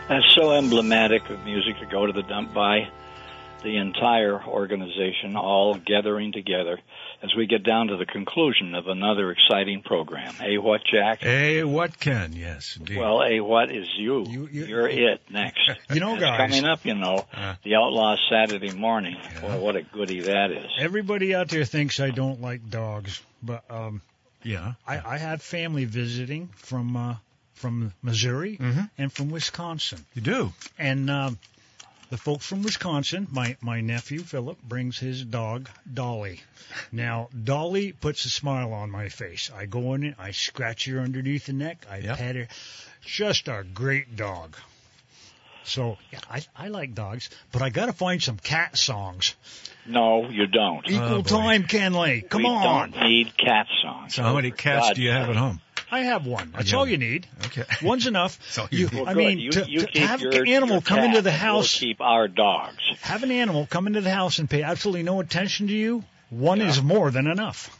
That's so emblematic of music to go to the dump by. The entire organization all gathering together as we get down to the conclusion of another exciting program. Hey, what, Jack? Hey, what Ken? Yes, indeed. Well, hey, what is you? You- you- You're it next. You know, It's guys. coming up, you know, Uh. the Outlaw Saturday morning. Yeah. Boy, what a goodie that is. Everybody out there thinks I don't like dogs, but um, yeah. I, I had family visiting from uh, from Missouri Mhm. and from Wisconsin, You do. and um, the folks from Wisconsin, my my nephew Philip brings his dog Dolly. Now Dolly puts a smile on my face. I go in, I scratch her underneath the neck, I Yep. pet her. Just a great dog. So yeah, I I like dogs, but I got to find some cat songs. No, you don't. Equal Oh, boy. time, Kenley. Come we on. don't need cat songs. So how many cats God. do you have at home? I have one. That's Yeah. all you need. Okay. One's enough. So you You- Well, I good. mean, you, to, you to keep have your, an animal come into the house. we'll keep our dogs. have an animal come into the house and pay absolutely no attention to you. One is more than enough.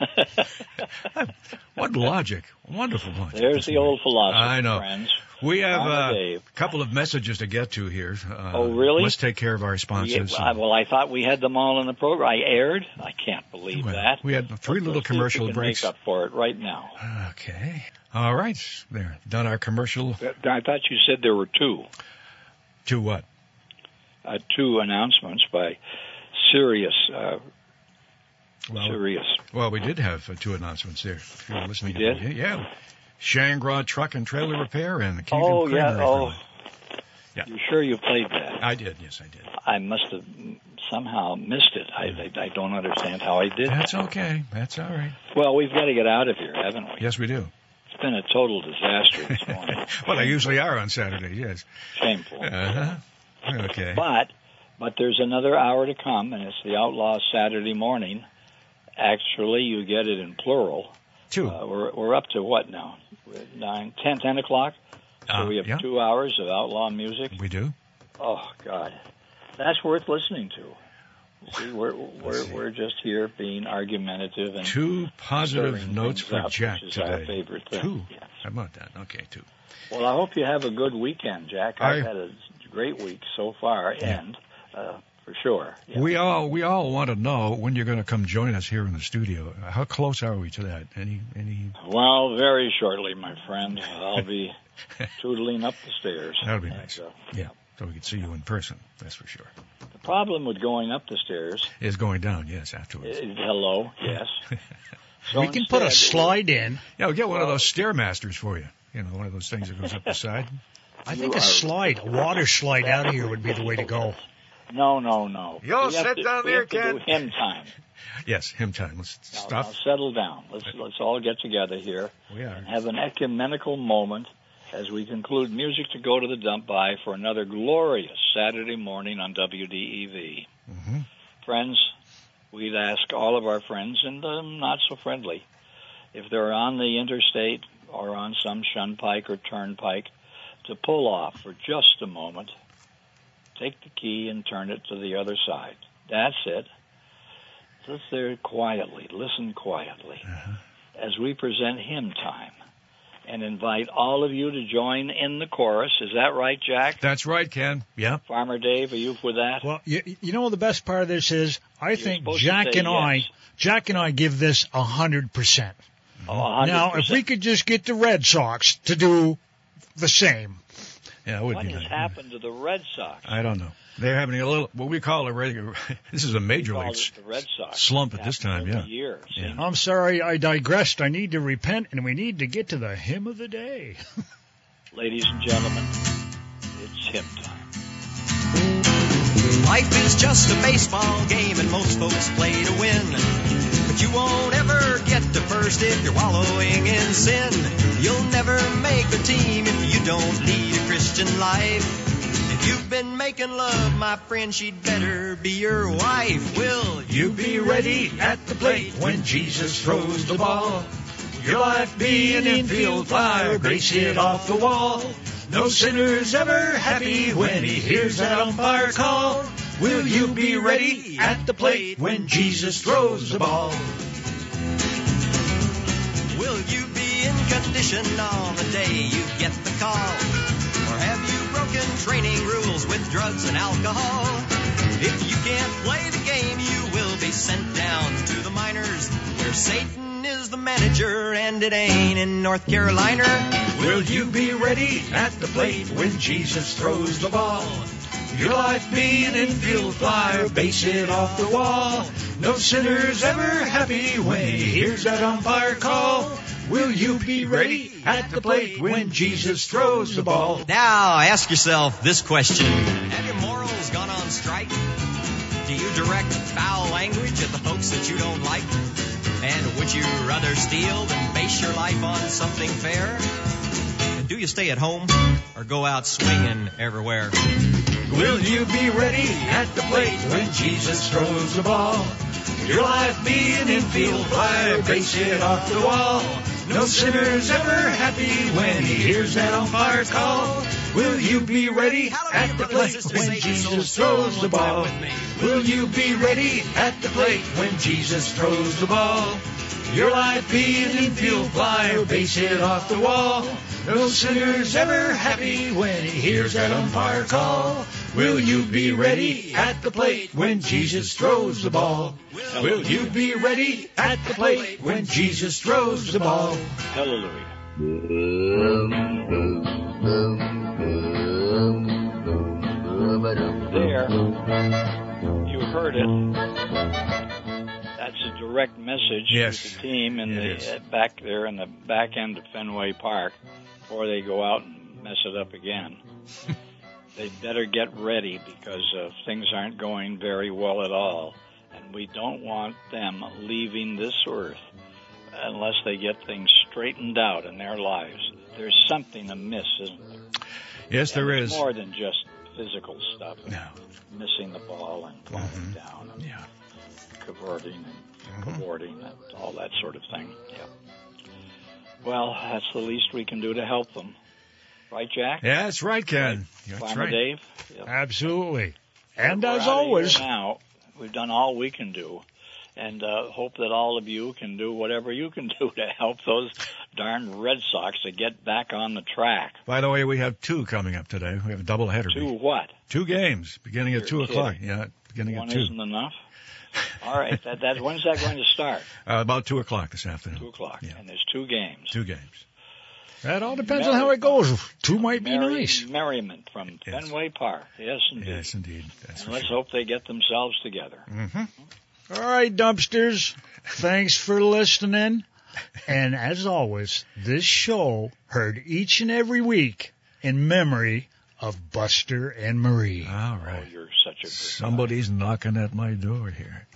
What logic. Wonderful logic. There's the old philosophy, I know. friends. We have Farmer uh, a couple of messages to get to here. Uh, Oh, really? Let's take care of our sponsors. I- well, I thought we had them all in the program. I aired. I can't believe Well, that. we had three Let's little see if we commercial can breaks. Make up for it right now. Okay. All right. There. Done our commercial. I thought you said there were two. To what? Uh, two announcements by Sirius. Uh, Well, Sirius. well, we did have uh, two announcements there. If you were listening. To did? the- Yeah. Shangra Truck and Trailer Repair and Keegan Oh yeah. Oh. Yeah. You sure you played that? I did. Yes, I did. I must have somehow missed it. I, I, I don't understand how I did. That's that. okay. That's all right. Well, we've got to get out of here, haven't we? Yes, we do. It's been a total disaster this morning. well, they usually are on Saturday. Yes. Shameful. Uh huh. Okay. But but there's another hour to come, and it's the Outlaw Saturday morning. Actually, you get it in plural. Two. Uh, we're we're up to what now? Nine, ten, ten o'clock. So Uh, we have yeah. two hours of outlaw music. We do. Oh God, that's worth listening to. See, we're we're we're just here being argumentative and Two positive notes for up, Jack which is our today. favorite thing. Two. Yes. How about that? Okay, two. Well, I hope you have a good weekend, Jack. I- I've had a great week so far, Yeah. and uh, for sure. Yeah. We all we all want to know when you're going to come join us here in the studio. How close are we to that? Any any? Well, very shortly, my friend. I'll be tootling up the stairs. That'll be nice. uh, Yeah, so we can see you in person. That's for sure. the problem with going up the stairs Is going down. Yes, is afterwards. hello, yes. So we can put a slide in. Yeah, we'll get one of those stairmasters for you. You know, one of those things that goes up the side. I think a slide, a water slide out of here would be the way to go. No, no, no. Yo, We have sit to- down there, do hymn time. Yes, hymn time. Let's Now, stop. now settle down. Let's let's all get together here We are. and have an ecumenical moment as we conclude music to go to the dump by for another glorious Saturday morning on WDEV. hmm Friends, we'd ask all of our friends and the not so friendly if they're on the interstate or on some shunpike or turnpike to pull off for just a moment. Take the key and turn it to the other side. That's it. Sit there quietly, listen quietly uh-huh. as we present hymn time and invite all of you to join in the chorus. Is that right, Jack? That's right, Ken. Yeah. Farmer Dave, are you with that? Well, you, you know the best part of this is I think supposed to Jack say and I. Jack and I give this a hundred percent. Oh, Now, if we could just get the Red Sox to do the same. Yeah, it would What be has nice. happened to the Red Sox? I don't know. They're having a little what we call a regular. This is a major league the Red Sox. slump at this time. Yeah. Year. Yeah. I'm sorry, I digressed. I need to repent, and we need to get to the hymn of the day. Ladies and gentlemen, it's hymn time. Life is just a baseball game and most folks play to win. But you won't ever get to first if you're wallowing in sin. You'll never make the team if you don't lead a Christian life. If you've been making love, my friend, she'd better be your wife. Will You be ready at the plate when Jesus throws the ball. Your life be an infield flyer, base hit off the wall. No sinner's ever happy when he hears that umpire call. Will you be ready at the plate when Jesus throws the ball? Will you be in condition on the day you get the call? Broken training rules with drugs and alcohol? If you can't play the game, you will be sent down to the minors where Satan is the manager and it ain't in North Carolina. Will you be ready at the plate when Jesus throws the ball? Your life be an infield flyer, base hit off the wall. No sinner's ever happy when he hears that umpire call. Will you be ready at the plate when Jesus throws the ball? Now ask yourself this question. Have your morals gone on strike? Do you direct foul language at the folks that you don't like? And would you rather steal than base your life on something fair? And do you stay at home or go out swinging everywhere? Will you be ready at the plate when Jesus throws the ball? Your life be an infield flyer, base hit off the wall. No sinner's ever happy when he hears that umpire call. Will you be ready at the plate when Jesus throws the ball? Will you be ready at the plate when Jesus throws the ball? Your life be an infield fly or base hit off the wall. No sinner's ever happy when he hears that umpire call. Will you be ready at the plate when Jesus throws the ball? Will you be ready at the plate when Jesus throws the ball? Hallelujah. There, you heard it. That's a direct message Yes, to the team in it the uh, back there in the back end of Fenway Park, before they go out and mess it up again. they better get ready because uh, things aren't going very well at all, and we don't want them leaving this earth unless they get things straightened out in their lives. There's something amiss, isn't there? Yes, there it's more than just physical stuff. No. Missing the ball and falling down and Yeah. cavorting and cavorting and all that sort of thing. Yeah. Well, that's the least we can do to help them. Right, Jack? Yeah, that's right, Ken. That's Farmer right. Dave? Yeah. Absolutely. And as always, now we've done all we can do, and uh, hope that all of you can do whatever you can do to help those darn Red Sox to get back on the track. By the way, we have two coming up today. We have a double header. To what? Two games beginning at You're two o'clock. Yeah, beginning One at two. One isn't enough. All right, that, that when's that going to start? Uh, about two o'clock this afternoon. Two o'clock, Yeah. and there's two games. Two games. That all depends on how it goes. Two might be nice. Merriment from Yes. Fenway Park. Yes, indeed. Yes, indeed. That's let's sure. hope they get themselves together. Mm-hmm. All right, dumpsters. Thanks for listening. And as always, this show heard each and every week in memory of Buster and Marie. All right. Oh, you're such a good guy. Somebody's knocking at my door here.